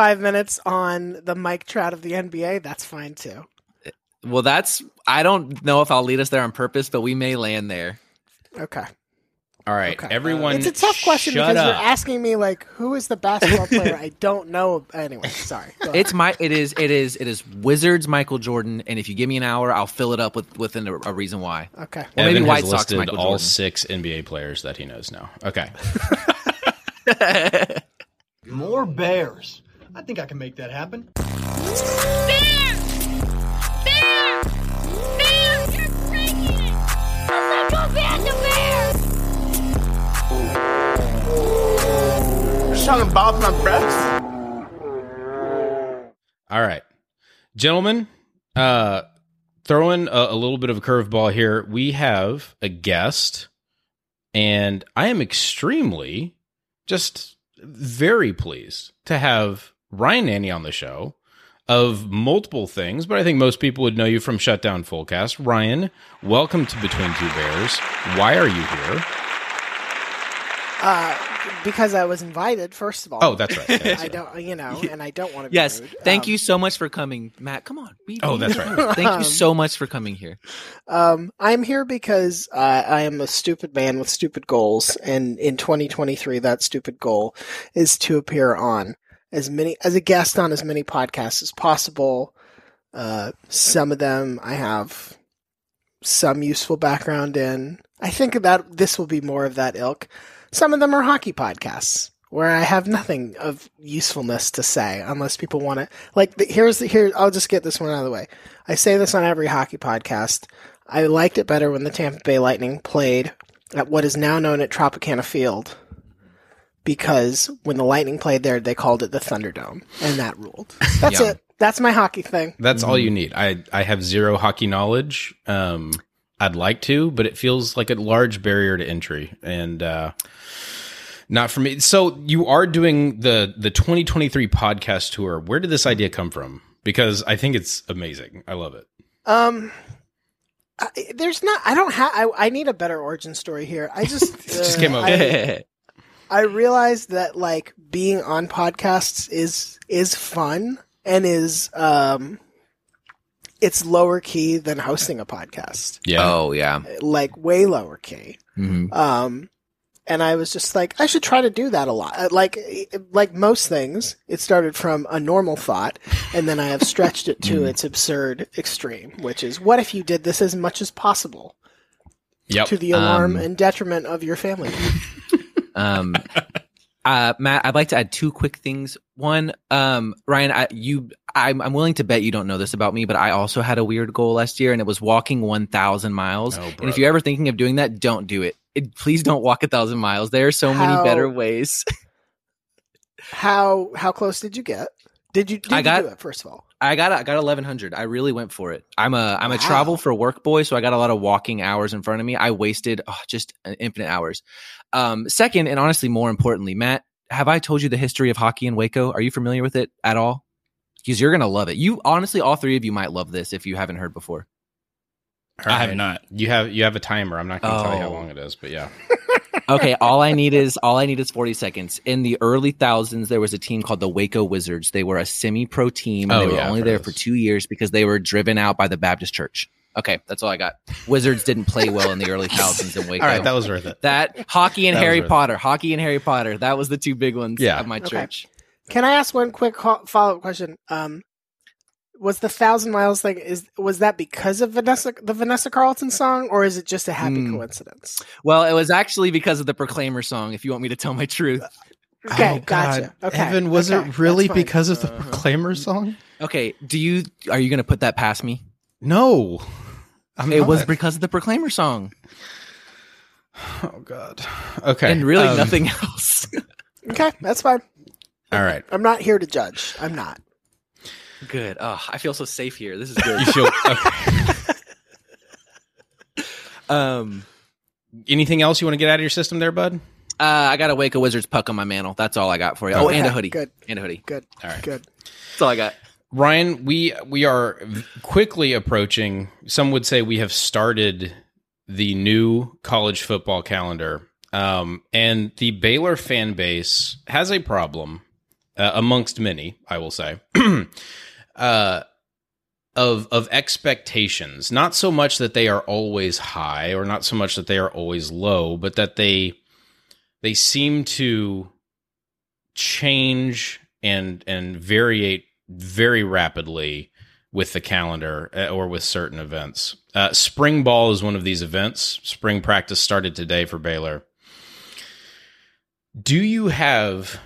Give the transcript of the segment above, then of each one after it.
five minutes on the Mike Trout of the NBA, that's fine too. Well, that's I don't know if I'll lead us there on purpose, but we may land there. Okay. All right, Okay. everyone. It's a tough question because up. you're asking me like who is the basketball player I don't know. Anyway, sorry. It's my it is it is it is Wizards Michael Jordan, and if you give me an hour, I'll fill it up with within a, a reason why. okay. Well, maybe Evan White has Sox listed Michael all Jordan. six NBA players that he knows now. Okay. More bears. I think I can make that happen. Something about my breath. All right, gentlemen. Uh, throwing a, a little bit of a curveball here. We have a guest, and I am extremely, just very pleased to have Ryan Nanni on the show. Of multiple things, but I think most people would know you from Shutdown Fullcast. Ryan, welcome to Between Two Bears. Why are you here? Uh, because I was invited, first of all. Oh, that's right. That's I right. don't, you know, and I don't want to. Be Yes, rude. thank Um, you so much for coming, Matt. Come on. be- Oh, that's right. Thank you so much for coming here. Um, I'm here because uh, I am a stupid man with stupid goals, and in 2023, that stupid goal is to appear on as many as a guest on as many podcasts as possible. Uh, some of them I have some useful background in. I think that this will be more of that ilk. Some of them are hockey podcasts where I have nothing of usefulness to say unless people want to. Like, the, here's the here. I'll just get this one out of the way. I say this on every hockey podcast. I liked it better when the Tampa Bay Lightning played at what is now known at Tropicana Field because when the Lightning played there, they called it the Thunderdome, and that ruled. That's Yeah. it. That's my hockey thing. That's all you need. I I have zero hockey knowledge. Um, I'd like to, but it feels like a large barrier to entry, and uh, not for me. So you are doing the the 2023 podcast tour. Where did this idea come from? Because I think it's amazing. I love it. Um, I, there's not. I don't have. I, I need a better origin story here. I just Just uh, came up. I, I realized that like being on podcasts is is fun and is um, it's lower key than hosting a podcast. Yeah. Oh yeah. like way lower key. Mhm. Um, and I was just like, I should try to do that a lot. Uh, Like, like most things, it started from a normal thought, and then I have stretched it to its absurd extreme, which is, what if you did this as much as possible Yep. to the alarm Um, and detriment of your family? Um, uh, Matt, I'd like to add two quick things. One, um, Ryan, I, you, I'm, I'm willing to bet you don't know this about me, but I also had a weird goal last year, and it was walking 1,000 miles. Oh, and if you're ever thinking of doing that, don't do it. it please don't walk a thousand miles. There are so How- many better ways. How how close did you get? Did you did I you got- do it first of all? I got I got eleven hundred. I really went for it. I'm a I'm a Wow. travel for work boy, so I got a lot of walking hours in front of me. I wasted oh, just infinite hours. Um, second, and honestly, more importantly, Matt, have I told you the history of hockey in Waco? Are you familiar with it at all? Because you're gonna love it. You honestly, all three of you might love this if you haven't heard before. All I have not. You have you have a timer. I'm not going to tell you how Oh. long it is, but yeah. okay, all I need is all I need is 40 seconds. In the early thousands, there was a team called the Waco Wizards. They were a semi-pro team. And Oh, they were yeah, only there of for two years because they were driven out by the Baptist Church. Okay, that's all I got. Wizards didn't play well in the early thousands in Waco. All right, that was worth it. that hockey and That Harry worth it. Potter, hockey and Harry Potter. That was the two big ones Yeah. of my Okay. church. Can I ask one quick follow up question? Um, was the thousand miles thing is was that because of Vanessa the Vanessa Carlton song, or is it just a happy Hmm. coincidence? Well, it was actually because of the Proclaimer song. If you want me to tell my truth. Okay, Oh, gotcha. God. Okay, Evan, was okay, it really because of the Proclaimer song? Okay, do you are you going to put that past me? No. I'm It was because of the Proclaimer song, Oh God. Okay. and really um, nothing else. Okay, that's fine. All right. I'm not here to judge. I'm not. Good. Oh, I feel so safe here. This is good. You feel okay. um, Anything else you want to get out of your system there, bud? uh, I got to wake a Waco Wizards puck on my mantle. That's all I got for you. Oh, and a hoodie. Good, And a hoodie. good, All right. good. That's all I got. Ryan, we we are quickly approaching. Some would say we have started the new college football calendar, um, and the Baylor fan base has a problem. uh, amongst many, I will say, uh, of of expectations. Not so much that they are always high, or not so much that they are always low, but that they they seem to change and and variate very rapidly with the calendar uh, or with certain events. Uh, spring ball is one of these events. Spring practice started today for Baylor. Do you have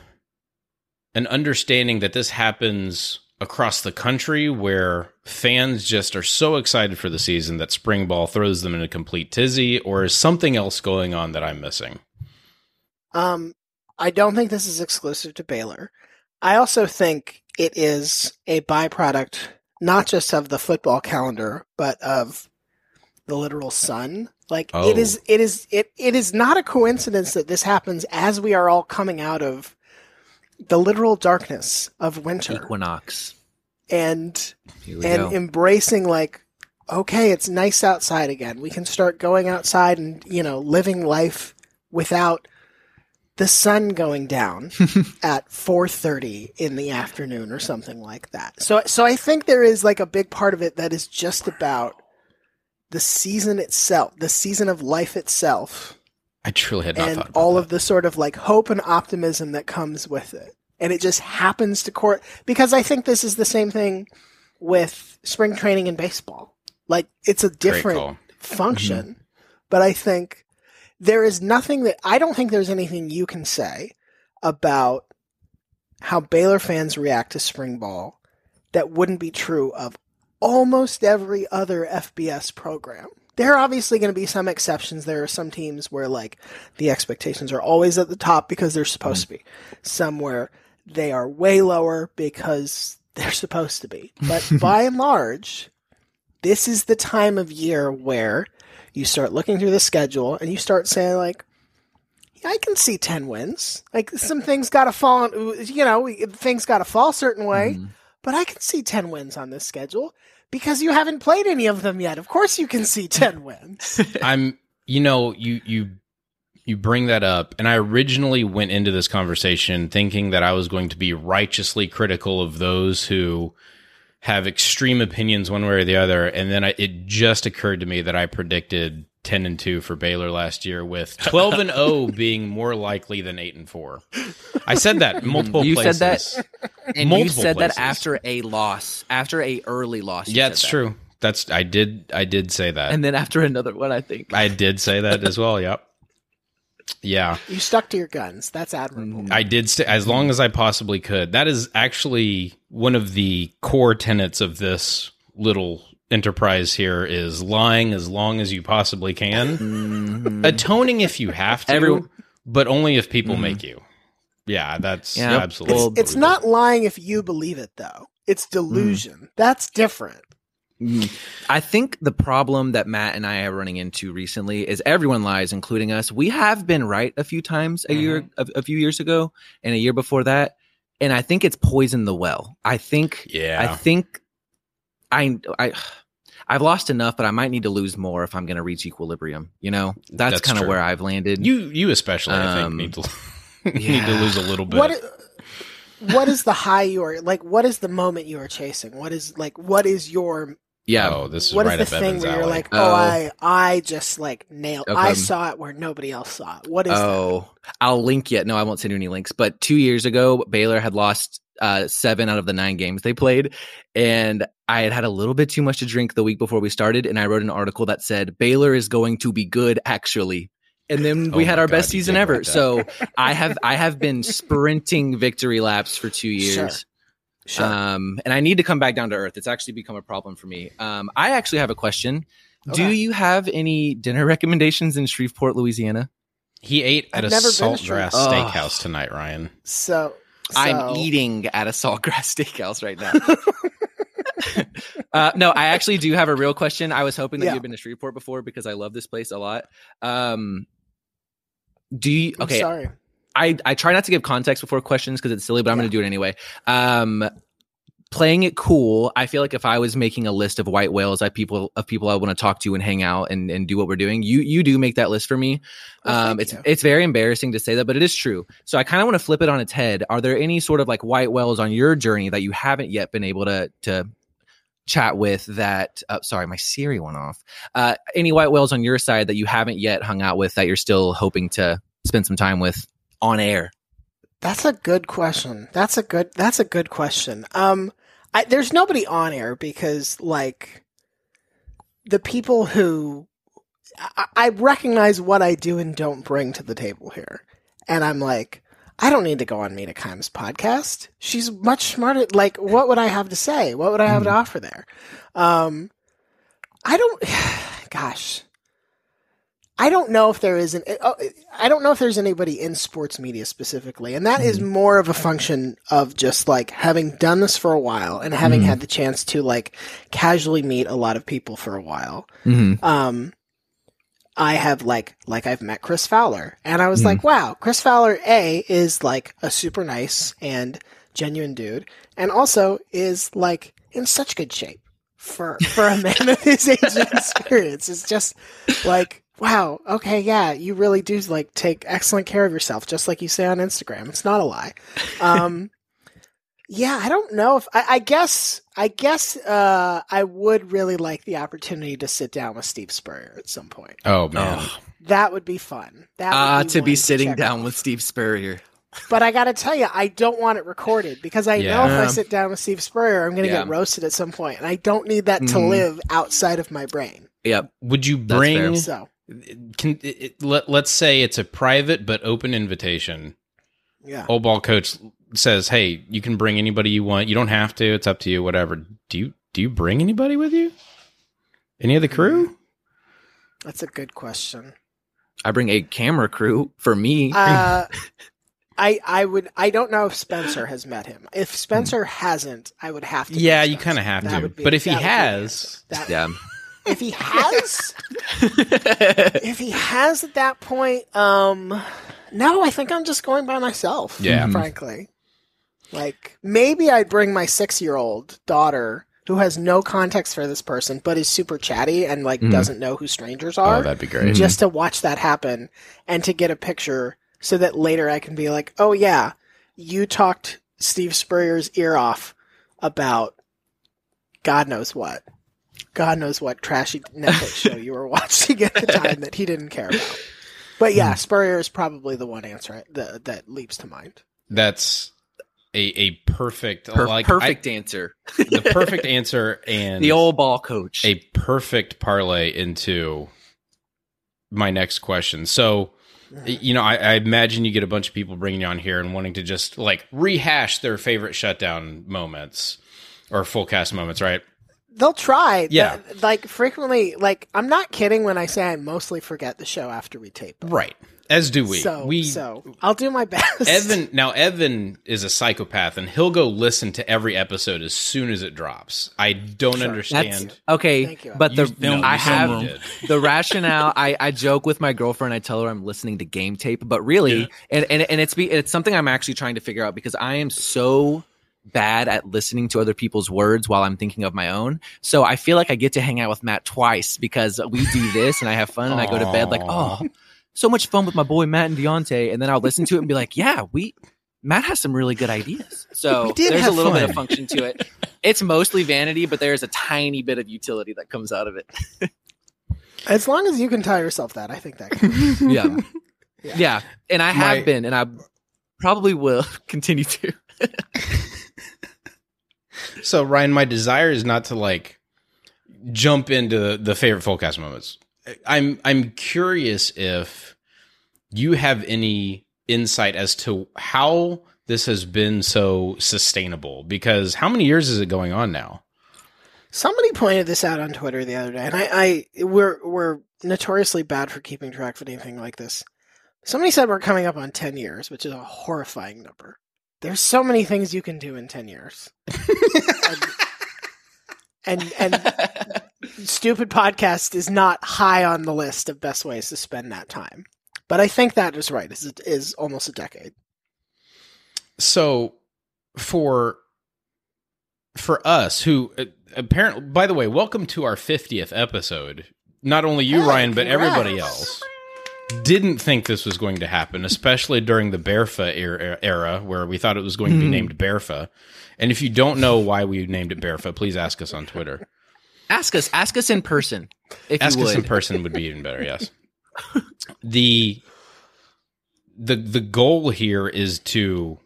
an understanding that this happens across the country where fans just are so excited for the season that spring ball throws them in a complete tizzy, or is something else going on that I'm missing? Um, I don't think this is exclusive to Baylor. I also think it is a byproduct not just of the football calendar, but of the literal sun. Like Oh. it is it is it it is not a coincidence that this happens as we are all coming out of the literal darkness of winter Equinox. and and go. embracing like okay it's nice outside again we can start going outside and you know living life without the sun going down at 4:30 in the afternoon or something like that so so i think there is like a big part of it that is just about the season itself the season of life itself I truly had not and thought about all that. of the sort of like hope and optimism that comes with it. And it just happens to court because I think this is the same thing with spring training in baseball. Like it's a different function, mm-hmm. but I think there is nothing that I don't think there's anything you can say about how Baylor fans react to spring ball that wouldn't be true of almost every other FBS program. There are obviously going to be some exceptions. There are some teams where like the expectations are always at the top because they're supposed to be. Some where they are way lower because they're supposed to be. But by and large, this is the time of year where you start looking through the schedule and you start saying like I can see 10 wins. Like some things got to fall, you know, things got to fall a certain way, Mhm. but I can see 10 wins on this schedule because you haven't played any of them yet. Of course you can see 10 wins. I'm you know, you you you bring that up and I originally went into this conversation thinking that I was going to be righteously critical of those who have extreme opinions one way or the other and then I, it just occurred to me that I predicted 10 and 2 for Baylor last year with 12 and 0 being more likely than 8 and 4. I said that in multiple You said that? And you said places. that after a loss, after a early loss. Yeah, it's that. true. That's I did I did say that. And then after another one, I think. I did say that as well. Yep. Yeah. You stuck to your guns. That's admirable. I did stay as long as I possibly could. That is actually one of the core tenets of this little enterprise here is lying as long as you possibly can. Mhm. Atoning if you have to, Every- but only if people Mhm. make you. Yeah, that's Yeah. absolutely. Well, It's not lying if you believe it, though. It's delusion. That's different. Mm. I think the problem that Matt and I are running into recently is everyone lies, including us. We have been right a few times a year, a, a few years ago, and a year before that, and I think it's poisoned the well. I think, yeah. I think, I, I, I've lost enough, but I might need to lose more if I'm going to reach equilibrium. You know, that's, That's kind of where I've landed. you you especially I think Um, need to need to lose a little bit. What? What is the high you are like? What is the moment you are chasing? What is like? What is your? yeah, oh, this is What is right the up thing Evan's where you're like, oh, Oh. I, I just like nailed. Okay. I saw it where nobody else saw it. What is? that? Oh, I'll link yet. No, I won't send you any links. But two years ago, Baylor had lost uh, seven out of the nine games they played, and I had had a little bit too much to drink the week before we started, and I wrote an article that said Baylor is going to be good, actually. And then we Oh had our God, best season ever. write that. So I have I have been sprinting victory laps for two years. Sure. Um, and I need to come back down to earth. It's actually become a problem for me. Um, I actually have a question. Do you have any dinner recommendations in Shreveport, Louisiana? He ate at I've a never been to saltgrass Ugh. steakhouse tonight, Ryan. so, I'm eating at a Saltgrass Steakhouse right now. uh, no, I actually do have a real question. I was hoping that Yeah. you've been to Shreveport before because I love this place a lot. Um, do you? I'm Okay, sorry. I I try not to give context before questions because it's silly, but I'm Yeah. going to do it anyway. Um, playing it cool. I feel like if I was making a list of white whales, I people of people I want to talk to and hang out and, and do what we're doing. You you do make that list for me. Well, um, it's you. it's very embarrassing to say that, but it is true. So I kind of want to flip it on its head. Are there any sort of like white whales on your journey that you haven't yet been able to to chat with? That uh, sorry, my Siri went off. Uh, any white whales on your side that you haven't yet hung out with that you're still hoping to spend some time with on air? That's a good question. That's a good. That's a good question. Um, I, there's nobody on air because like the people who I, I recognize what I do and don't bring to the table here, and I'm like, I don't need to go on Mina Kimes' podcast. She's much smarter. Like, what would I have to say? What would I have to offer there? Um, I don't. Gosh. I don't know if there is an. oh, I don't know if there's anybody in sports media specifically, and that is more of a function of just like having done this for a while and having Mhm. had the chance to like casually meet a lot of people for a while. Mm-hmm. Um, I have like like I've met Chris Fowler, and I was Mhm. like, wow, Chris Fowler A is like a super nice and genuine dude, and also is like in such good shape for for a man of his age and experience. It's just like wow, okay, yeah, you really do like take excellent care of yourself, just like you say on Instagram. It's not a lie. Um, yeah, I don't know if I, I guess I guess uh, I would really like the opportunity to sit down with Steve Spurrier at some point. Oh man. Oh. That would be fun. That would Ah, be to be sitting check down off. with Steve Spurrier. But I got to tell you, I don't want it recorded because I know if I sit down with Steve Spurrier, I'm going to Yeah. get roasted at some point, and I don't need that to Mhm. live outside of my brain. Yeah. Would you That's bring? fair. So Can it, it- let let's say it's a private but open invitation. yeah, Old ball coach says, "Hey, you can bring anybody you want. You don't have to. It's up to you. Whatever. Do you do you bring anybody with you? Any of the crew? that's a good question. I bring a camera crew for me. Uh, I I would I don't know if Spencer has met him. If Spencer hasn't, I would have to. Yeah, you kind of have That to. be- but if he that would be the has. That- yeah. If he has, if he has at that point, um, no, I think I'm just going by myself. Yeah. frankly, like maybe I'd bring my six year old daughter who has no context for this person, but is super chatty and like Mhm. doesn't know who strangers are. oh, are, that'd be great. just to watch that happen and to get a picture so that later I can be like, oh yeah, you talked Steve Spurrier's ear off about God knows what. God knows what trashy Netflix show you were watching at the time that he didn't care about. But Hmm. yeah, Spurrier is probably the one answer that, that leaps to mind. That's a a perfect Per- like perfect answer. The perfect answer and The old ball coach. a perfect parlay into my next question. So, you know, I, I imagine you get a bunch of people bringing you on here and wanting to just like rehash their favorite shutdown moments or full cast moments, right? They'll try. Yeah. The- like frequently, like I'm not kidding when I say I mostly forget the show after we tape. it. Right. As do we. So, we so I'll do my best. Evan now Evan is a psychopath and he'll go listen to every episode as soon as it drops. I don't Sure. understand. That's okay, Thank you. but the You- no, I have did. the rationale. I, I joke with my girlfriend. I tell her I'm listening to game tape, but really, Yeah. and, and and it's be it's something I'm actually trying to figure out because I am so bad at listening to other people's words while I'm thinking of my own. So I feel like I get to hang out with Matt twice because we do this and I have fun and I go to bed like, oh, so much fun with my boy Matt and Deontay, and then I'll listen to it and be like, yeah, we. Matt has some really good ideas. So there's a have little bit of function to it. It's mostly vanity, but there's a tiny bit of utility that comes out of it. as long as you can tell yourself that, I think that. Counts. Yeah. Yeah. yeah. And I have My- been, and I probably will continue to. So Ryan, my desire is not to like jump into the favorite full cast moments. I'm I'm curious if you have any insight as to how this has been so sustainable because how many years is it going on now? Somebody pointed this out on Twitter the other day, and I, I we're we're notoriously bad for keeping track of anything like this. Somebody said we're coming up on ten years, which is a horrifying number. There's so many things you can do in ten years, and and, and stupid podcast is not high on the list of best ways to spend that time. But I think that is right. Is is almost a decade. So for for us who uh, apparently by the way welcome to our 50th episode not only you ryan but everybody else didn't think this was going to happen especially during the bearfa era, er, era where we thought it was going to be hmm. named bearfa and if you don't know why we named it bearfa please ask us on twitter Ask us. Ask us in person. If ask you us in person would be even better yes the the the goal here is to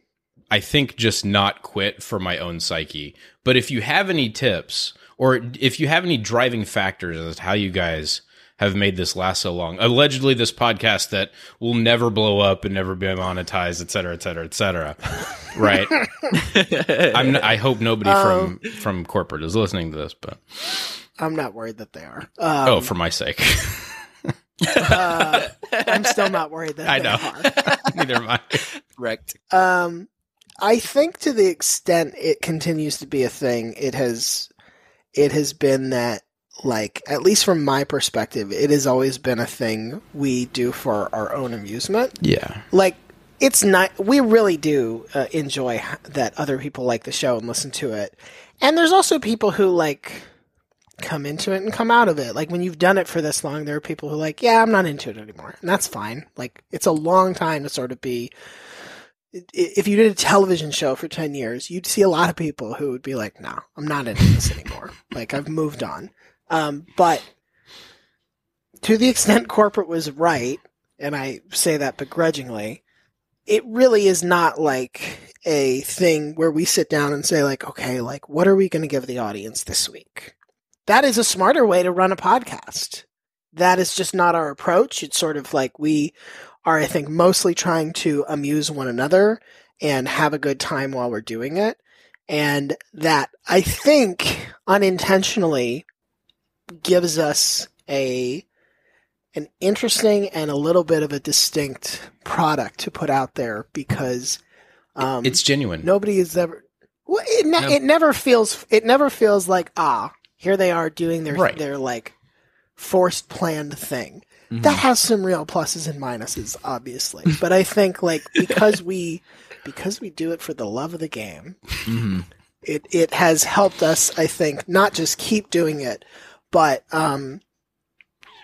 i think just not quit for my own psyche but if you have any tips or if you have any driving factors as to how you guys have made this last so long allegedly this podcast that will never blow up and never be monetized et cetera et cetera et cetera right i'm i hope nobody Um, from from corporate is listening to this but I'm not worried that they are. Um, oh for my sake uh, I'm still not worried that i they know are. neither am i Correct. Um, I think to the extent it continues to be a thing, it has, it has been that, like, at least from my perspective, it has always been a thing we do for our own amusement. yeah Like, it's not, we really do uh, enjoy that other people like the show and listen to it. And there's also people who, like, come into it and come out of it. Like, when you've done it for this long, there are people who, are like, yeah, I'm not into it anymore. And that's fine. Like, it's a long time to sort of be if you did a television show for 10 years, you'd see a lot of people who would be like, no, I'm not into this anymore. like, I've moved on. Um, but to the extent corporate was right, and I say that begrudgingly, it really is not like a thing where we sit down and say, like, okay, like, what are we going to give the audience this week? That is a smarter way to run a podcast. That is just not our approach. It's sort of like we are, I think, mostly trying to amuse one another and have a good time while we're doing it. And that I think unintentionally gives us a an interesting and a little bit of a distinct product to put out there because um, it's genuine nobody has ever. Well, it, ne- No. it never feels. It never feels like ah, here they are doing their Right. their like forced planned thing. Mhm. That has some real pluses and minuses, obviously. but I think like because we because we do it for the love of the game, Mhm. it it has helped us. I think not just keep doing it, but um,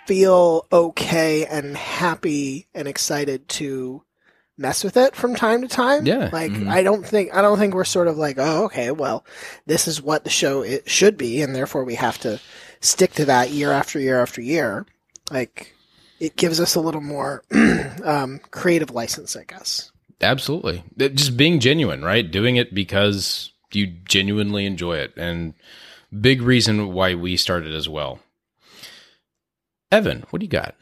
feel okay and happy and excited to mess with it from time to time. Yeah. like Mhm. I don't think I don't think we're sort of like oh okay well this is what the show it should be and therefore we have to stick to that year after year after year. Like it gives us a little more um, creative license, I guess. Absolutely. Just being genuine, right? Doing it because you genuinely enjoy it. And big reason why we started as well. Evan, what do you got?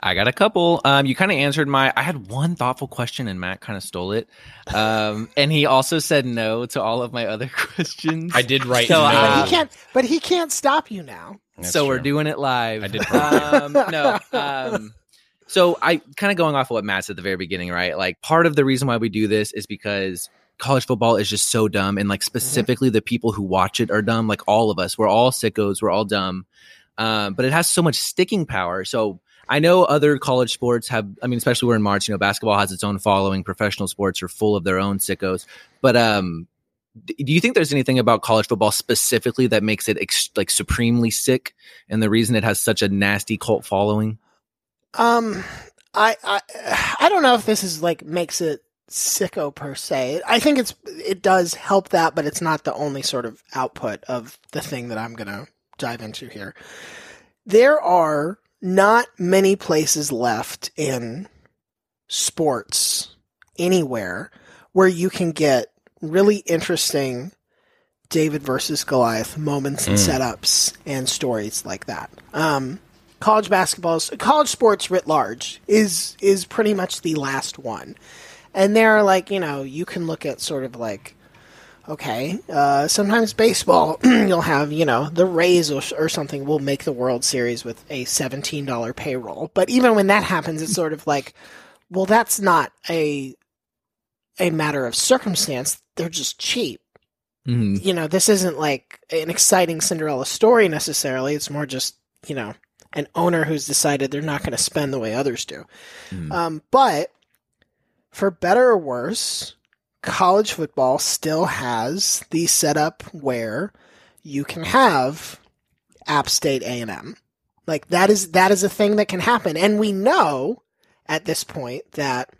I got a couple. Um, you kind of answered my. I had one thoughtful question, and Matt kind of stole it. Um, and he also said no to all of my other questions. I did write So, no. But uh, he can't. But he can't stop you now. That's so we're doing it live. I did Um, no. Um, so I kind of going off of what Matt said at the very beginning, right? Like part of the reason why we do this is because college football is just so dumb, and like specifically the people who watch it are dumb. Like all of us, we're all sickos. We're all dumb. Um, but it has so much sticking power. So I know other college sports have. I mean, especially we're in March. You know, basketball has its own following. Professional sports are full of their own sickos. But um, do you think there's anything about college football specifically that makes it ex- like supremely sick and the reason it has such a nasty cult following Um, I, I, I don't know if this is like makes it sicko per se. I think it's it does help that, but it's not the only sort of output of the thing that I'm gonna dive into here. There are not many places left in sports anywhere where you can get really interesting David versus Goliath moments and Mm. setups and stories like that. Um, college basketball, college sports writ large is is pretty much the last one, and there are like you know you can look at sort of like okay, uh, sometimes baseball you'll have you know the Rays or, or something will make the World Series with a seventeen dollar payroll, but even when that happens, it's sort of like well that's not a a matter of circumstance; they're just cheap mm-hmm. you know, this isn't like an exciting Cinderella story necessarily. It's more just, you know, an owner who's decided they're not going to spend the way others do. Mhm. Um, but for better or worse, college football still has the setup where you can have App State A&M. Like that is that is a thing that can happen and we know at this point that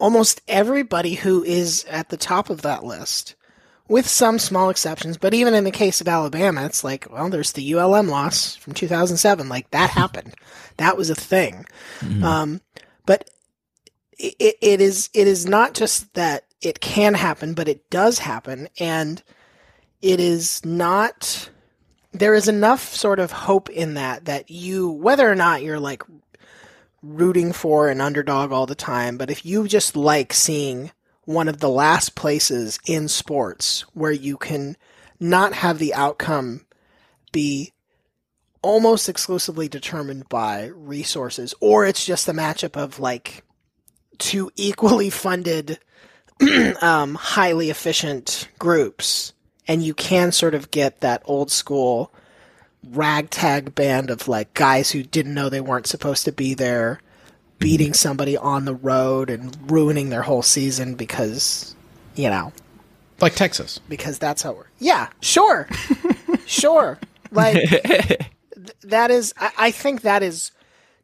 almost everybody who is at the top of that list with some small exceptions, but even in the case of Alabama, it's like, well, there's the ULM loss from 2007. Like that happened. That was a thing. Mhm. Um, but it, it is it is not just that it can happen, but it does happen, and it is not. There is enough sort of hope in that that you, whether or not you're like rooting for an underdog all the time, but if you just like seeing one of the last places in sports where you can not have the outcome be almost exclusively determined by resources, or it's just a matchup of like two equally funded, um, highly efficient groups, and you can sort of get that old school ragtag band of like guys who didn't know they weren't supposed to be there beating somebody on the road and ruining their whole season because you know. Like Texas. because that's how we're yeah sure. Sure. Like th- that is I, I think that is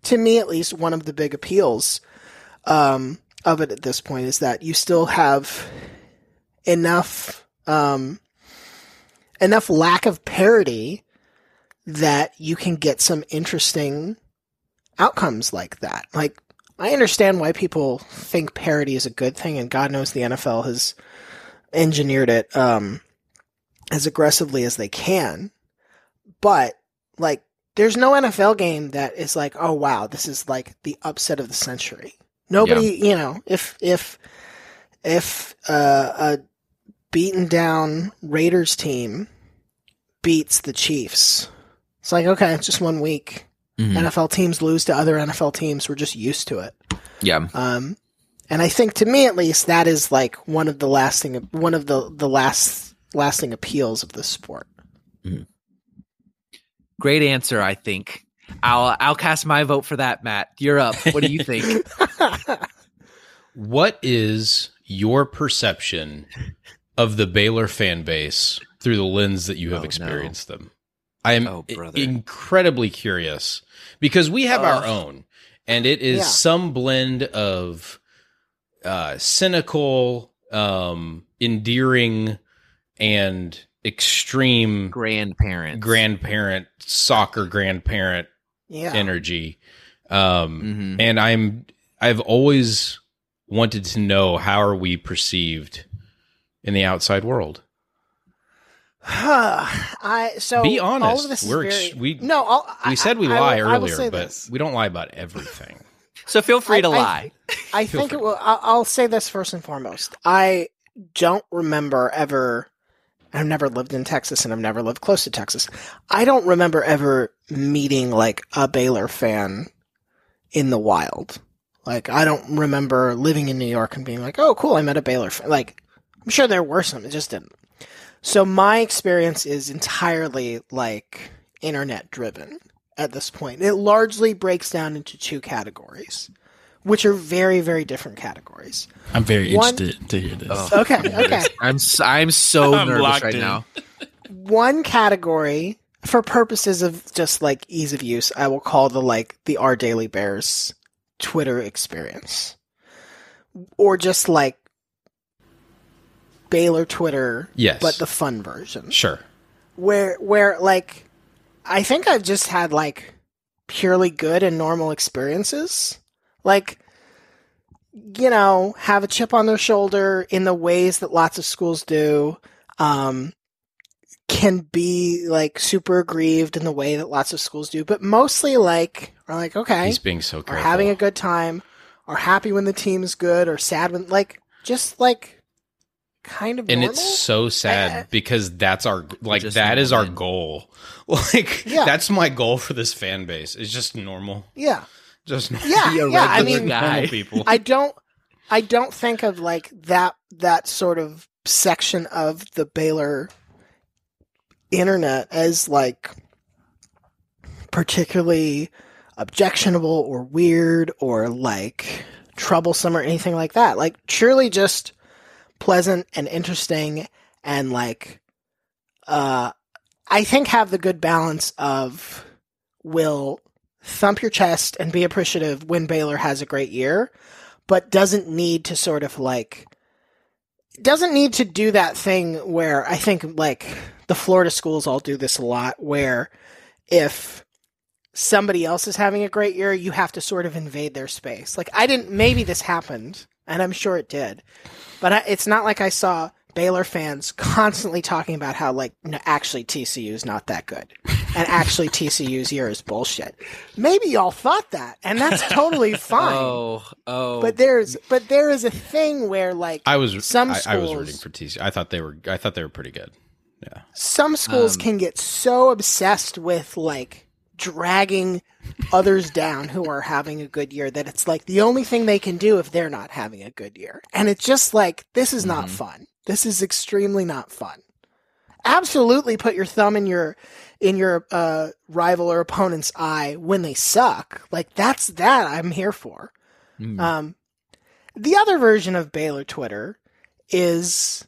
to me at least one of the big appeals um, of it at this point is that you still have enough um, enough lack of parity that you can get some interesting outcomes like that like i understand why people think parity is a good thing and god knows the nfl has engineered it um, as aggressively as they can. But like, there's no NFL game that is like, oh wow, this is like the upset of the century. Nobody, you know, if if if uh, a beaten down Raiders team beats the Chiefs, it's like okay, it's just one week. Mhm. NFL teams lose to other NFL teams. We're just used to it. Yeah. Um, and I think to me at least that is like one of the lasting one of the the last lasting appeals of the sport. Great answer, I think. I'll I'll cast my vote for that, Matt. You're up. What do you think? What is your perception of the Baylor fan base through the lens that you have Oh, no. experienced them? I am Oh, brother. incredibly curious because we have our own, and it is Yeah. some blend of uh, cynical, um, endearing, and extreme grandparent, grandparent, soccer grandparent yeah. energy. Um, Mhm. and I'm I've always wanted to know how are we perceived in the outside world. I so Be All honest. of this is We're very, ex- we- no. I'll, We I- said we I- I lie I earlier, say but this. we don't lie about everything. So feel free to I- I- lie. I Feel think free. it. I'll, I'll say this first and foremost. I don't remember ever. I've never lived in Texas, and I've never lived close to Texas. I don't remember ever meeting like a Baylor fan in the wild. Like I don't remember living in New York and being like, "Oh, cool, I met a Baylor fan." Like I'm sure there were some, it just didn't. So my experience is entirely like internet driven at this point. It largely breaks down into two categories, which are very, very different categories. I'm very One- interested to hear this. Oh. Okay, okay. I'm s- I'm so I'm nervous right in. now. One category, for purposes of just like ease of use, I will call the like the Our Daily Bears Twitter experience, or just like Baylor Twitter, Yes. but the fun version. Sure. where where like I think I've just had like purely good and normal experiences. Like you know, have a chip on their shoulder in the ways that lots of schools do. Um can be like super aggrieved in the way that lots of schools do, but mostly like are like okay, He's being so are careful. having a good time, are happy when the team's good, or sad when like just like kind of and normal. it's so sad I- I- because that's our like that is our goal. Like Yeah. that's my goal for this fan base. It's just normal. yeah. Just normal. Yeah, Be a yeah. I regular mean, guy. people. I don't I don't think of like that that sort of section of the Baylor internet as like particularly objectionable or weird or like troublesome or anything like that. Like surely just pleasant and interesting and like uh I think have the good balance of will thump your chest and be appreciative when Baylor has a great year, but doesn't need to sort of like doesn't need to do that thing where I think like the Florida schools all do this a lot where if somebody else is having a great year, you have to sort of invade their space. Like I didn't maybe this happened and I'm sure it did. But I, it's not like I saw Baylor fans constantly talking about how like no, actually TCU is not that good, and actually TCU's year is bullshit. Maybe y'all thought that, and that's totally fine. Oh, oh. But there's but there is a thing where like I was Some I, I was rooting for TCU. I thought they were I thought they were pretty good. Yeah. some schools Um, can get so obsessed with like dragging others down who are having a good year that it's like the only thing they can do if they're not having a good year. And it's just like this is not Mhm. fun. This is extremely not fun. Absolutely put your thumb in your in your uh, rival or opponent's eye when they suck. Like that's that I'm here for. Mm. Um, the other version of Baylor Twitter is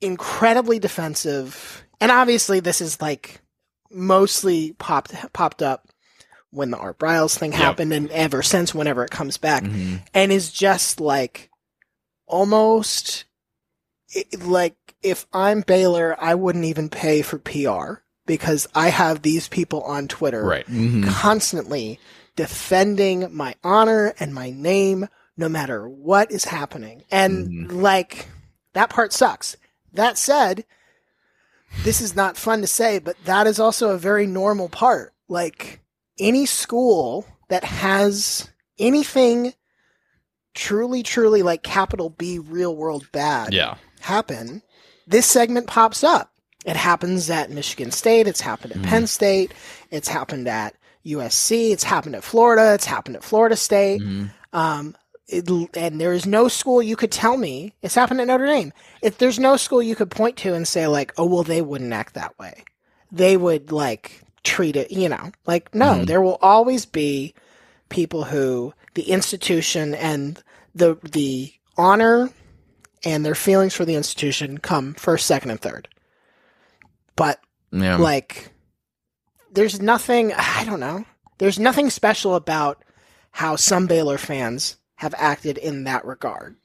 incredibly defensive, and obviously this is like mostly popped popped up when the Art Briles thing Yep. happened, and ever since whenever it comes back, Mhm. and is just like almost it, like if I'm Baylor, I wouldn't even pay for PR because I have these people on Twitter Right. Mhm. constantly defending my honor and my name no matter what is happening. And Mhm. like that part sucks. That said, this is not fun to say, but that is also a very normal part. Like any school that has anything truly, truly like capital B real world bad Yeah. happen, this segment pops up. It happens at Michigan State. It's happened at Penn State. It's happened at USC. It's happened at Florida. It's happened at Florida State. Mhm. Um, it, and there is no school you could tell me it's happened at Notre Dame. If there's no school you could point to and say like, oh well, they wouldn't act that way. They would like treat it, you know, like no. Mhm. There will always be people who the institution and the the honor and their feelings for the institution come first, second, and third. But Yeah. like, there's nothing. I don't know. There's nothing special about how some Baylor fans have acted in that regard.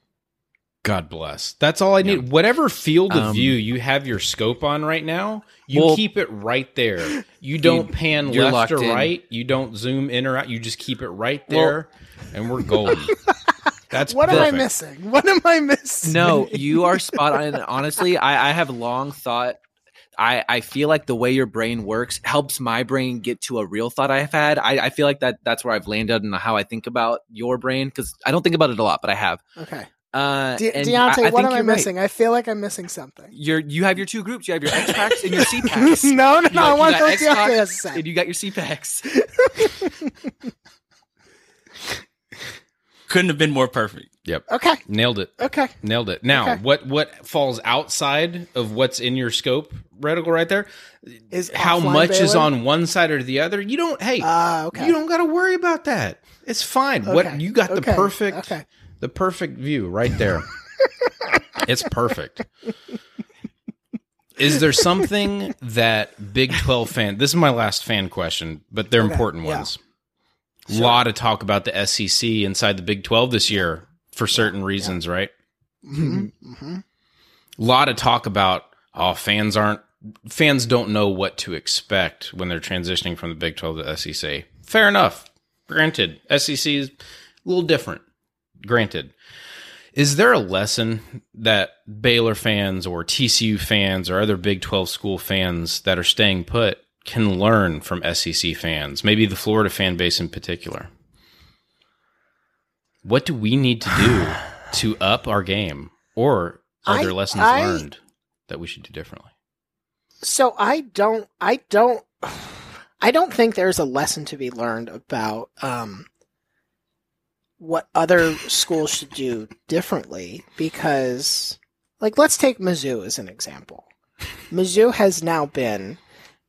God bless. That's all I need. Whatever field of Um, view you have your scope on right now, you Well- keep it right there. You don't pan you're left or in. right. You don't zoom in or out. You just keep it right Well- there, and we're golden. That's What perfect. am I missing? What am I missing? No, you are spot on. And honestly, I, I have long thought. I, I feel like the way your brain works helps my brain get to a real thought I've had. I, I feel like that that's where I've landed and how I think about your brain because I don't think about it a lot, but I have. Okay, Uh, De- Deontay, I, I what am I you're right. missing? I feel like I'm missing something. You're you have your two groups. You have your X packs and your C packs. no, no, You no. I want you to got know Deontay has to say. and you got your C packs. Couldn't have been more perfect. Yep, Okay, nailed it. okay. Nailed it. Now, Okay. what what falls outside of what's in your scope, reticle right there? Is How offline much is on one side or the other? You don't. Hey, Ah, okay. you don't got to worry about that. It's fine. Okay. What you got the perfect Okay. the perfect view right there. it's perfect. Is there something that Big 12 fan This is my last fan question, but they're Okay, important yeah. Ones. A lot of talk about the SEC inside the Big 12 this year for certain reasons, right? hmm hmm A lot of talk about oh fans aren't fans don't know what to expect when they're transitioning from the Big 12 to SEC. Fair enough. Granted, SEC is a little different. Granted. Is there a lesson that Baylor fans or TCU fans or other Big 12 school fans that are staying put can learn from SEC fans, maybe the Florida fan base in particular? What do we need to do to up our game? Or are I- there lessons I- learned that we should do differently? So I don't, I don't, I don't think there's a lesson to be learned about um, what other schools should do differently because, like, let's take Mizzou as an example. Mizzou has now been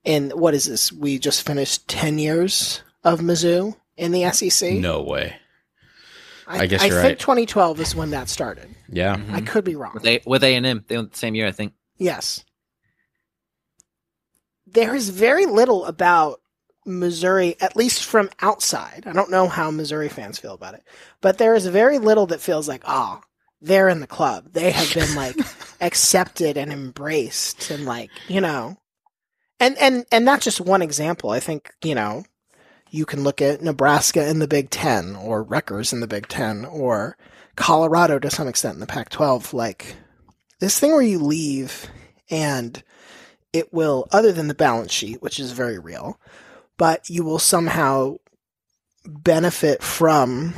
in what is this? We just finished ten years of Mizzou in the SEC. No way. I guess I you're think right. 2012 is when that started. Yeah. I could be wrong. with a with A and M. They went the same year, I think. Yes. There is very little about Missouri, at least from outside. I don't know how Missouri fans feel about it, but there is very little that feels like, ah, they're in the club. They have been like accepted and embraced and like, you know. And and and that's just one example. I think, you know, you can look at Nebraska in the Big 10 or Rutgers in the Big 10 or Colorado to some extent in the Pac 12 like this thing where you leave and it will other than the balance sheet which is very real but you will somehow benefit from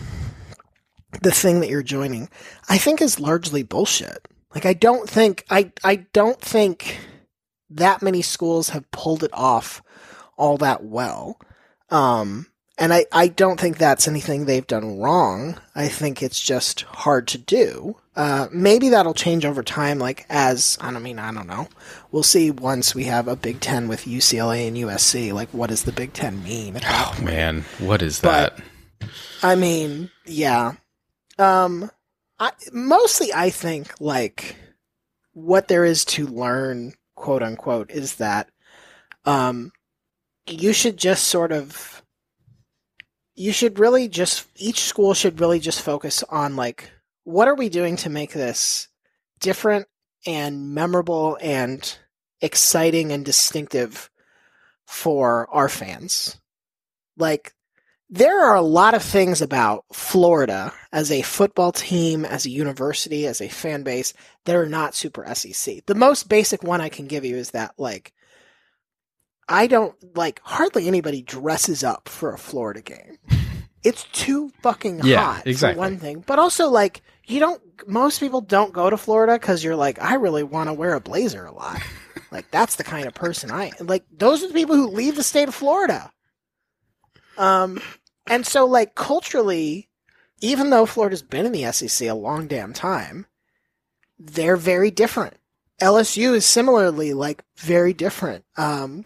the thing that you're joining i think is largely bullshit like i don't think i i don't think that many schools have pulled it off all that well um and I, I don't think that's anything they've done wrong. I think it's just hard to do. Uh, maybe that'll change over time, like as, I don't mean, I don't know. We'll see once we have a Big Ten with UCLA and USC. Like, what does the Big Ten mean? Oh man, what is But- that? I mean, yeah. Um, I, mostly I think, like, what there is to learn, quote unquote, is that, um, you should just sort of you should really just each school should really just focus on like what are we doing to make this different and memorable and exciting and distinctive for our fans? Like there are a lot of things about Florida as a football team, as a university, as a fan base that are not super SEC. The most basic one I can give you is that like I don't like hardly anybody dresses up for a Florida game. It's too fucking Yeah, hot exactly. for one thing, but also like you don't. Most people don't go to Florida because you're like, I really want to wear a blazer a lot. like that's the kind of person I. Like those are the people who leave the state of Florida. Um, and so like culturally, even though Florida's been in the SEC a long damn time, they're very different. LSU is similarly like very different. Um,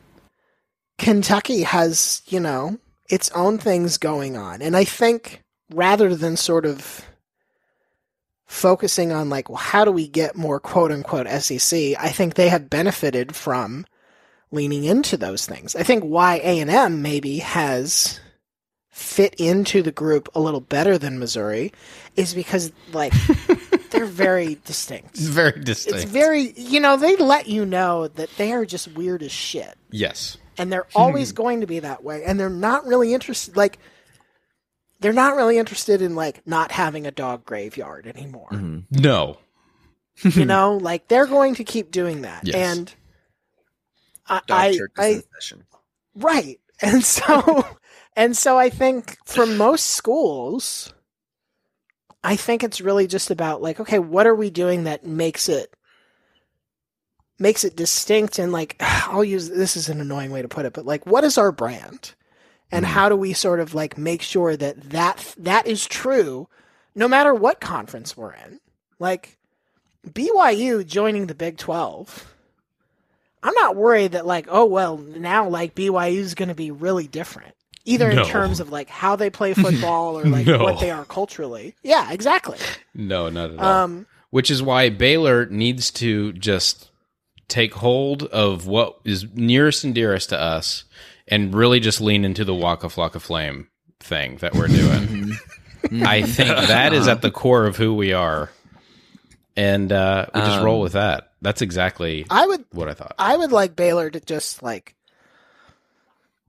Kentucky has, you know, its own things going on. And I think rather than sort of focusing on like, well, how do we get more quote unquote SEC, I think they have benefited from leaning into those things. I think why A&M maybe has fit into the group a little better than Missouri is because like they're very distinct. It's very distinct. It's very, you know, they let you know that they are just weird as shit yes. and they're always going to be that way and they're not really interested like they're not really interested in like not having a dog graveyard anymore Mm-hmm. No. you know like they're going to keep doing that Yes. and i I, I right. And so and so i think for most schools i think it's really just about like okay what are we doing that makes it makes it distinct and like i'll use this is an annoying way to put it but like what is our brand? And how do we sort of like make sure that that that is true no matter what conference we're in? Like BYU joining the Big 12 I'm not worried that like oh well now like BYU is going to be really different either No. in terms of like how they play football or like No. what they are culturally yeah exactly No, not at all. um Which is why Baylor needs to just take hold of what is nearest and dearest to us and really just lean into the Waka Flocka Flame thing that we're doing. I think that is at the core of who we are. And uh, we just Um, roll with that. That's exactly I would what I thought. I would like Baylor to just like.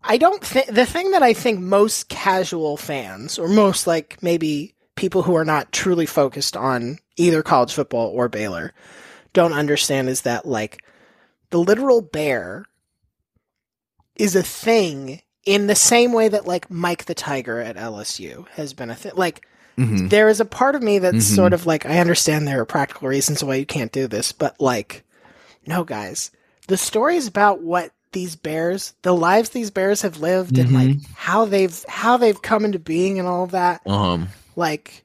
I don't think the thing that I think most casual fans, or most like maybe people who are not truly focused on either college football or Baylor, don't understand is that like the literal bear is a thing in the same way that like Mike the Tiger at LSU has been a thing. Like Mhm. there is a part of me that's Mhm. sort of like I understand there are practical reasons why you can't do this, but like no guys. The story is about what these bears, the lives these bears have lived and like how they've how they've come into being and all of that, Um, like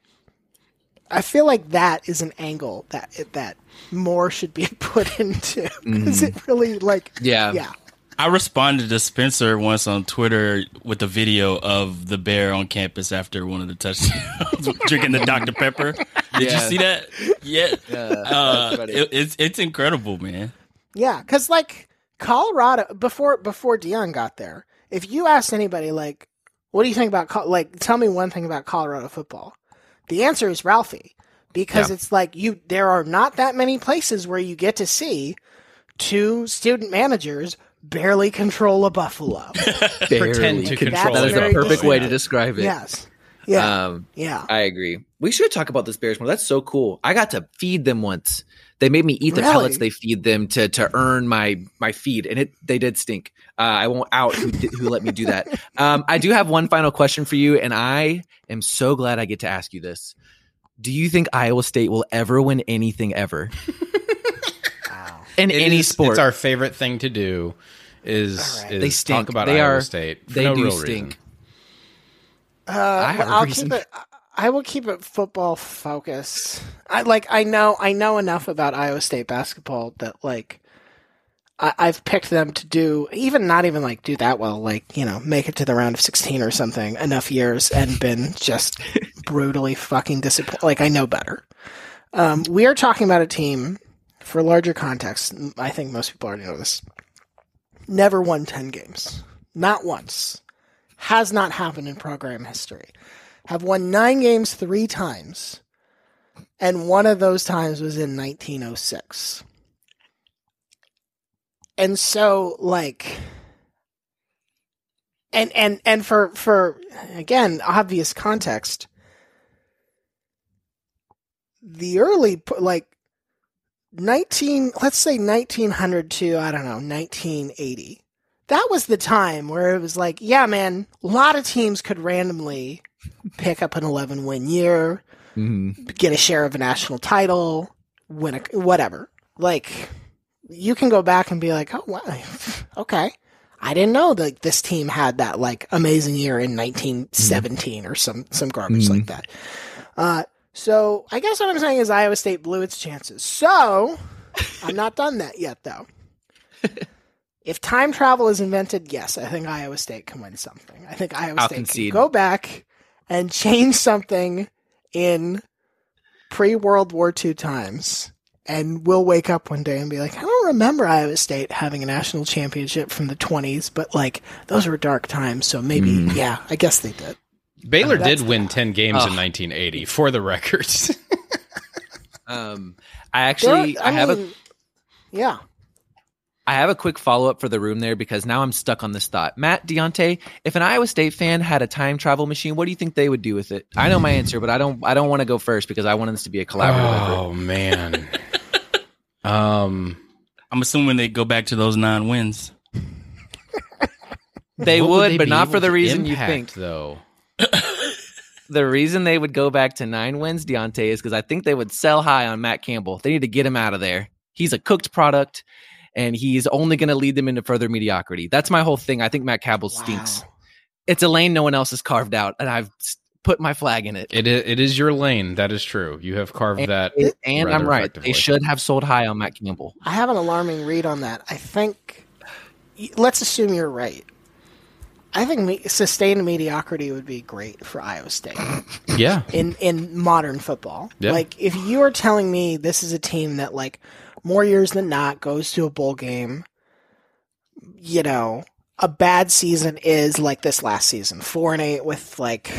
I feel like that is an angle that that more should be put into because it really like yeah. yeah I responded to Spencer once on Twitter with a video of the bear on campus after one of the touchdowns, drinking the Dr Pepper. Did you see that? Yeah, Yeah, uh, it, it's it's incredible, man. Yeah, because like Colorado before before Deion got there, if you asked anybody like, "What do you think about Col-" like? Tell me one thing about Colorado football." The answer is Ralphie, because it's like you. There are not that many places where you get to see two student managers barely control a buffalo. Pretend to Barely. control That is very the perfect way to describe it. yes. Yeah. Um, yeah. I agree. We should talk about this Bears more. That's so cool. I got to feed them once. They made me eat the Really? pellets they feed them to to earn my my feed, and it they did stink. Uh, I won't out who who let me do that. Um, I do have one final question for you, and I am so glad I get to ask you this. Do you think Iowa State will ever win anything ever Wow. in It any is- sport? It's our favorite thing to do. Is, All right. is They stink. talk about They Iowa are- State? For they no do real stink. reason. Uh, have a I'll keep it. I will keep it football focused. I like. I know. I know enough about Iowa State basketball that like. I, I've picked them to do even not even like do that well, like you know, make it to the round of sixteen or something enough years and been just brutally fucking disappointed. Like I know better. Um, we are talking about a team for larger context. I think most people already know this. Never won ten games, not once. Has not happened in program history have won nine games three times, and one of those times was in 1906. And so, like, and and and for for again obvious context, the early like 19 let's say 1900 to i don't know 1980 that was the time where it was like yeah man a lot of teams could randomly pick up an 11 win year, Mhm. get a share of a national title, win a whatever. Like you can go back and be like, "Oh, wow. okay. I didn't know that this team had that like amazing year in 1917 or some some garbage Mhm. like that." Uh so I guess what I'm saying is Iowa State blew its chances. So I'm not done that yet though. If time travel is invented, yes, I think Iowa State can win something. I think Iowa I'll State concede. can go back and change something in pre World War II times. And we'll wake up one day and be like, I don't remember Iowa State having a national championship from the 20s, but like those were dark times. So maybe, Mm. yeah, I guess they did. Baylor That's did win 10 games Ugh. in 1980, for the record. Um, I actually There- I, have a yeah. I have a quick follow up for the room there because now I'm stuck on this thought. Matt Deontay, if an Iowa State fan had a time travel machine, what do you think they would do with it? I know my answer, but I don't. I don't want to go first because I want this to be a collaborative effort. oh, man. um, I'm assuming they go back to those nine wins. They what would, they but not for the to reason you think. though. The reason they would go back to nine wins, Deontay, is because I think they would sell high on Matt Campbell. They need to get him out of there. He's a cooked product, and he's only going to lead them into further mediocrity. That's my whole thing. I think Matt Campbell stinks. Wow. It's a lane no one else has carved out, and I've put my flag in it. It is, it is your lane. That is true. You have carved And- that. and I'm right. effectively. They should have sold high on Matt Campbell. I have an alarming read on that. I think, let's assume you're right. I think me, sustained mediocrity would be great for Iowa State Yeah. in in modern football. Yeah. Like if you are telling me this is a team that like more years than not goes to a bowl game, you know, a bad season is like this last season, four and eight with like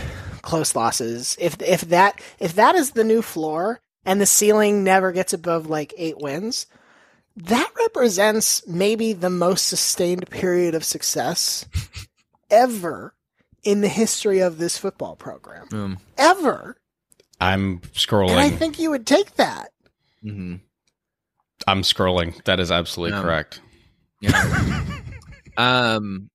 close losses. If if that if that is the new floor and the ceiling never gets above like eight wins, that represents maybe the most sustained period of success ever in the history of this football program. Um, Ever. I'm scrolling. And I think you would take that. mhm. I'm scrolling. That is absolutely Um, correct. Yeah. um,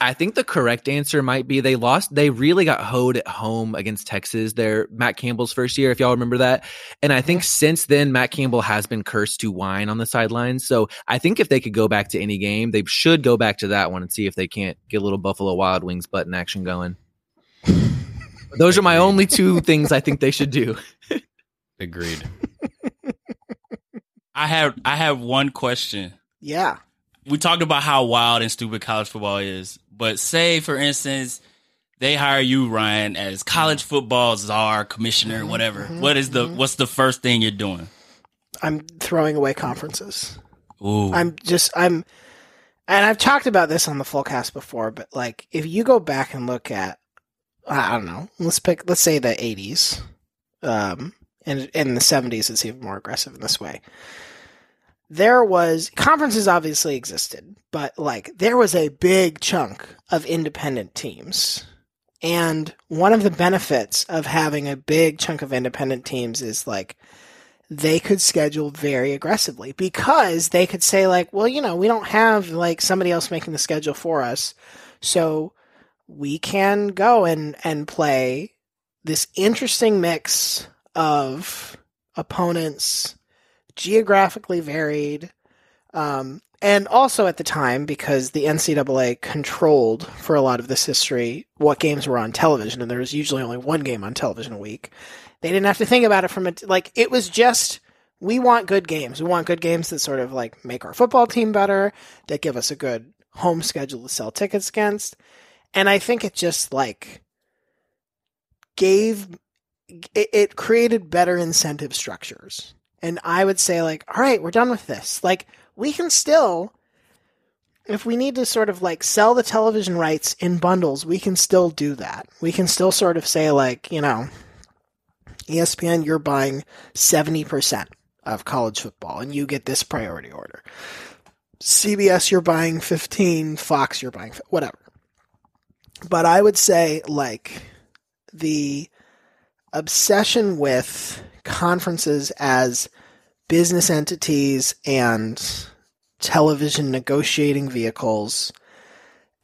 I think the correct answer might be they lost. They really got hoed at home against Texas. Their Matt Campbell's first year, if y'all remember that. And I think mm-hmm. since then, Matt Campbell has been cursed to whine on the sidelines. So I think if they could go back to any game, they should go back to that one and see if they can't get a little Buffalo Wild Wings button action going. Those are my only two things I think they should do. Agreed. I have I have one question. Yeah. we talked about how wild and stupid college football is, but say for instance they hire you, Ryan, as college mm-hmm. football czar, commissioner, mm-hmm. whatever. Mm-hmm. What is the what's the first thing you're doing? I'm throwing away conferences. Ooh, I'm just I'm and I've talked about this on the Fullcast before, but like if you go back and look at I don't know, let's pick let's say the 80s. Um and in the 70s it's even more aggressive in this way. There was conferences obviously existed, but like there was a big chunk of independent teams. And one of the benefits of having a big chunk of independent teams is like they could schedule very aggressively because they could say like, well, you know, we don't have like somebody else making the schedule for us. So we can go and and play this interesting mix of opponents geographically varied um, and also at the time because the ncaa controlled for a lot of this history what games were on television and there was usually only one game on television a week. They didn't have to think about it from a like it was just we want good games. We want good games that sort of like make our football team better that give us a good home schedule to sell tickets against. And i think it just like gave it, it created better incentive structures and i would say like all right we're done with this. Like we can still if we need to sort of like sell the television rights in bundles we can still do that. We can still sort of say like you know espn you're buying 70% of college football and you get this priority order. Cbs you're buying 15 fox you're buying whatever. But i would say like the obsession with conferences as business entities and television negotiating vehicles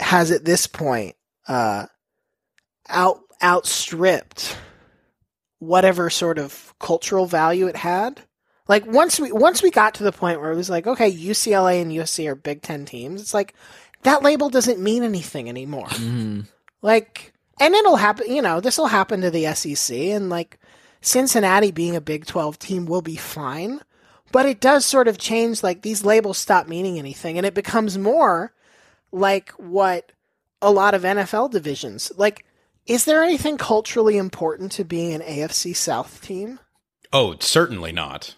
has at this point uh, out outstripped whatever sort of cultural value it had. Like once we once we got to the point where it was like, okay, UCLA and USC are Big Ten teams. It's like that label doesn't mean anything anymore. Mhm. Like, and it'll happen. You know, this will happen to the SEC, and like Cincinnati being a Big Twelve team will be fine. But it does sort of change. Like these labels stop meaning anything, and it becomes more like what a lot of NFL divisions like. Is there anything culturally important to being an AFC South team? Oh, certainly not.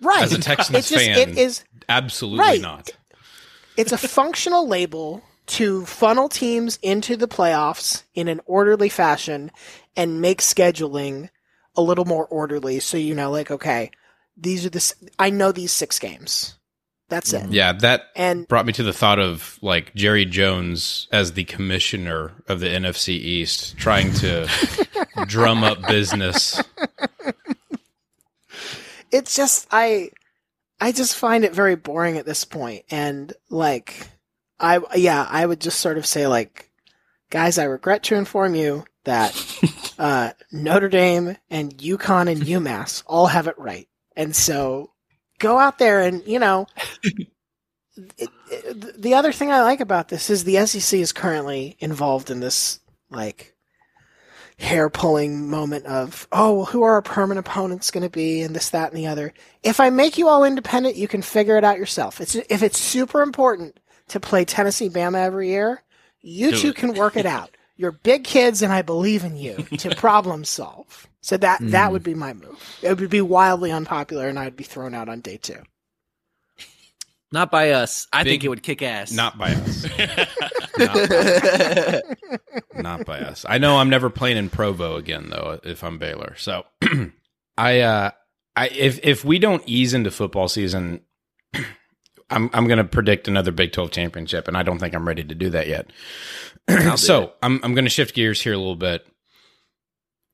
Right. As a Texans it's just fan, it is absolutely Right. not. it's a functional label to funnel teams into the playoffs in an orderly fashion and make scheduling a little more orderly so you know like okay these are the i know these six games that's it Yeah, that and brought me to the thought of like Jerry Jones as the commissioner of the NFC East trying to drum up business. it's just i i just find it very boring at this point and like i yeah i would just sort of say like guys i regret to inform you that uh, notre dame and UConn and umass all have it right. And so go out there and you know it, it, the other thing i like about this is the sec is currently involved in this like hair pulling moment of oh well, who are our permanent opponents going to be and this that and the other. If i make you all independent you can figure it out yourself. It's if it's super important to play tennessee bama every year you Do two it. can work it out you're big kids and i believe in you to problem solve so that that Mm. would be my move it would be wildly unpopular and i'd be thrown out on day two Not by us. I Big- think it would kick ass. Not by us. Not, not by us. I know I'm never playing in Provo again though if I'm Baylor. So I uh I if if we don't ease into football season I'm I'm going to predict another Big 12 championship and I don't think I'm ready to do that yet. so. I'm I'm going to shift gears here a little bit.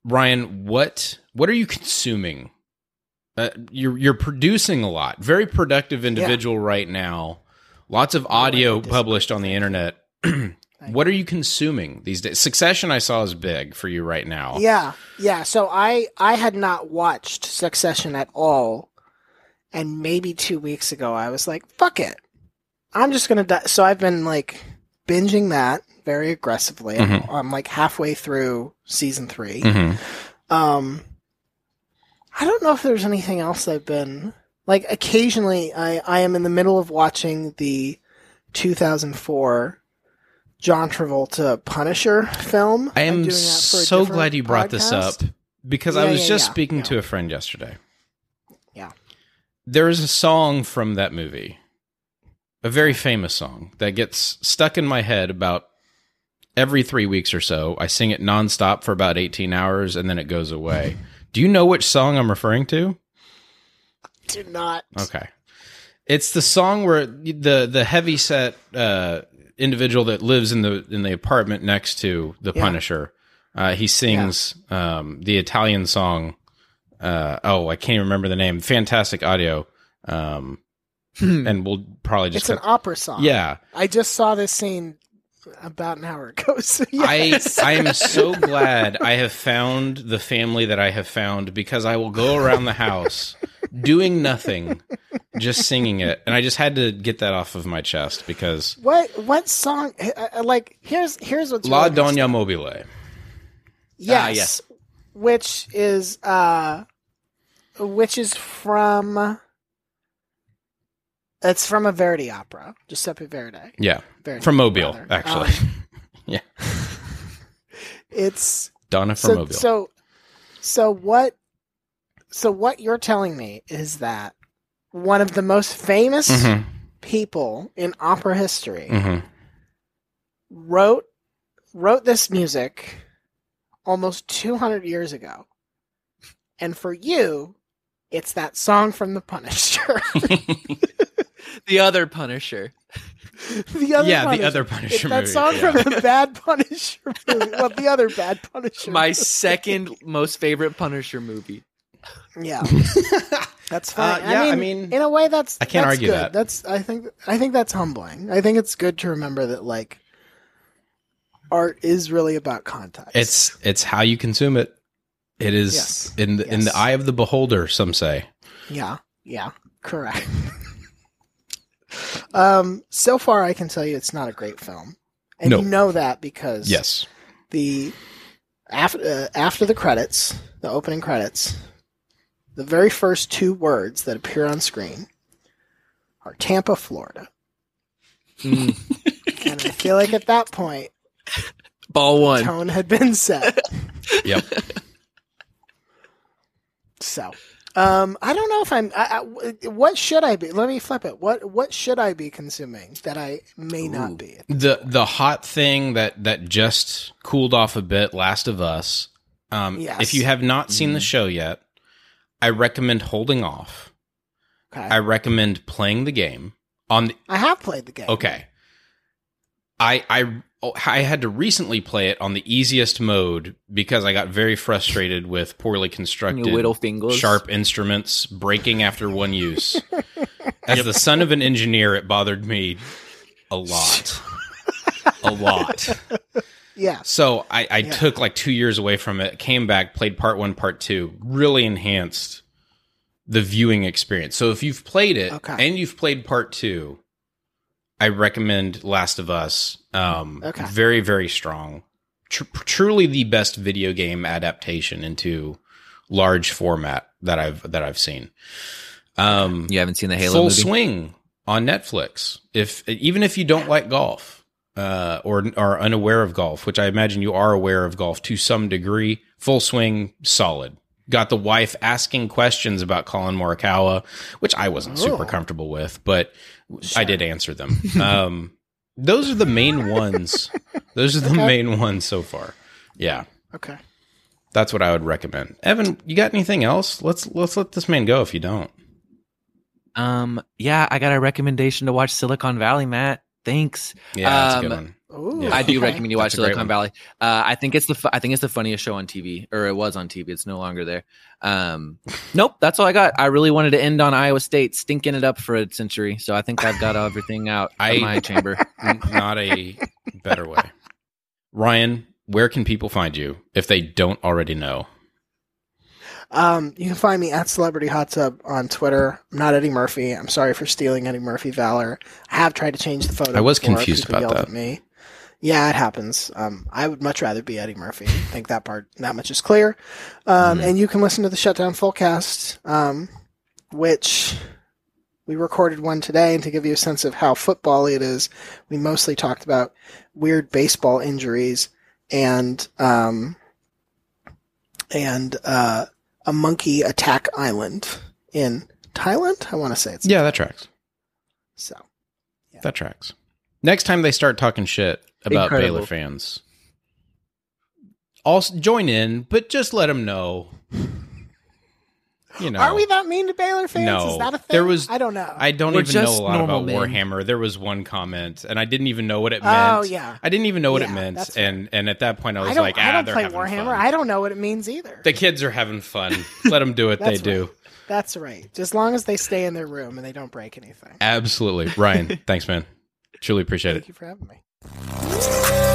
Ryan, what what are you consuming? Uh, you're you're producing a lot. Very productive individual right now. Lots of audio published on the internet. what are you consuming these days? Succession, I saw is big for you right now. Yeah, yeah. So I I had not watched Succession at all, and maybe two weeks ago I was like, "Fuck it, I'm just gonna." Die. So I've been like binging that very aggressively. I'm, Mhm. I'm like halfway through season 3 Mhm. Um, I don't know if there's anything else I've been like. Occasionally, I I am in the middle of watching the 2004 John Travolta Punisher film. I am doing that for a so glad you brought this up podcast. because I was yeah, just yeah, speaking yeah. to a friend yesterday. Yeah. There is a song from that movie, a very famous song that gets stuck in my head about every three weeks or so. I sing it nonstop for about 18 hours and then it goes away. Do you know which song I'm referring to? Do not. Okay. It's the song where the the heavy set uh, individual that lives in the in the apartment next to the Yeah. Punisher. Uh, he sings um, the Italian song. Uh, oh, I can't even remember the name. Fantastic audio. Um, and we'll probably just It's an cut- opera song. yeah. I just saw this scene about an hour ago. So I yes. I am so glad I have found the family that I have found because I will go around the house doing nothing, just singing it, and I just had to get that off of my chest because what what song? uh, uh, Like here's here's what's La really Donna. Mobile. Yes, Ah, yes. which is uh, which is from. It's from a Verdi opera, Giuseppe Verdi. Yeah, Verdi, from Mobile, rather. actually. Um, yeah, it's Donna from so Mobile. so so what so what you're telling me is that one of the most famous Mhm, people in opera history mhm. wrote wrote this music almost 200 years ago and for you it's that song from the punisher the other Punisher. the other Yeah, the Punisher. other it's Punisher that movie, song yeah. from the bad punisher movie well the other bad punisher My second most favorite Punisher movie. yeah that's fine Uh, yeah, I, I mean, mean, in a way that's I can't that's argue good. that. that's i think i think that's humbling i think it's good to remember that like art is really about context It's it's how you consume it. It is Yes. in the in the eye of the beholder. Some say. Yeah, yeah, correct. um, so far, I can tell you it's not a great film, and No. you know that because Yes. the after uh, after the credits, the opening credits, the very first two words that appear on screen are Tampa, Florida, Mm. and I feel like at that point, Ball one. tone had been set. Yep. So, um, I don't know if I'm. I, I, what should I be? Let me flip it. What what should I be consuming that I may Ooh. not be? the the hot thing that that just cooled off a bit last of us um Yes. if you have not seen the show yet i recommend holding off Okay, i recommend playing the game on the, I have played the game. okay i i Oh, i had to recently play it on the easiest mode because i got very frustrated with poorly constructed sharp instruments breaking after one use as the son of an engineer it bothered me a lot a lot Yeah. So I, I Yeah. took like two years away from it, came back, played part one, part two, really enhanced the viewing experience. So if you've played it Okay. and you've played part two, I recommend Last of Us. Um, Okay. Very, very strong. Tr- truly the best video game adaptation into large format that I've that I've seen. Um, You haven't seen the Halo Full movie? Swing on Netflix. If even if you don't like golf uh, or are unaware of golf, which I imagine you are aware of golf to some degree, Full Swing solid. Got the wife asking questions about Collin Morikawa, which I wasn't super Oh. comfortable with, but I did answer them. um, those are the main ones. Those are the Okay. main ones so far. Yeah, Okay. that's what I would recommend. Evan, you got anything else? Let's let's let this man go if you don't. Um, yeah, I got a recommendation to watch Silicon Valley, Matt. Thanks. Yeah, that's a good Um, one. Ooh, Yeah. I do okay. recommend you watch That's a great Silicon one. Valley. Uh, I think it's the fu- I think it's the funniest show on TV, or it was on TV. It's no longer there. Um, nope, that's all I got. I really wanted to end on Iowa State stinking it up for a century, so I think I've got everything out I- of my chamber. Not a better way. Ryan, where can people find you if they don't already know? Um, you can find me at Celebrity Hot Tub on Twitter. I'm not Eddie Murphy. I'm sorry for stealing Eddie Murphy valor. I have tried to change the photo. I was before. confused People about that. At me. Yeah, it happens. Um, I would much rather be Eddie Murphy. I think that part, that much is clear. Um, Mhm. and you can listen to the Shutdown Fullcast, um, which we recorded one today, and to give you a sense of how football it is, we mostly talked about weird baseball injuries and um, and uh, a monkey attack island in Thailand. I want to say it's Yeah, that tracks. so. That tracks. Next time they start talking shit about Incredible. Baylor fans, also join in, but just let them know. You know, Are we that mean to Baylor fans? No. Is that a thing? There was- I don't know. I don't We're even know a lot about men. Warhammer. There was one comment, and I didn't even know what it meant. Oh, yeah. I didn't even know what it meant, that's fair. and and at that point, I was I don't, like, I ah, don't they're play Warhammer. fun. I don't know what it means either. the kids are having fun. Let them do what they That's do. right. That's right. As long as they stay in their room and they don't break anything. Absolutely, Ryan. thanks, man. Truly appreciate it. Thank you for having me.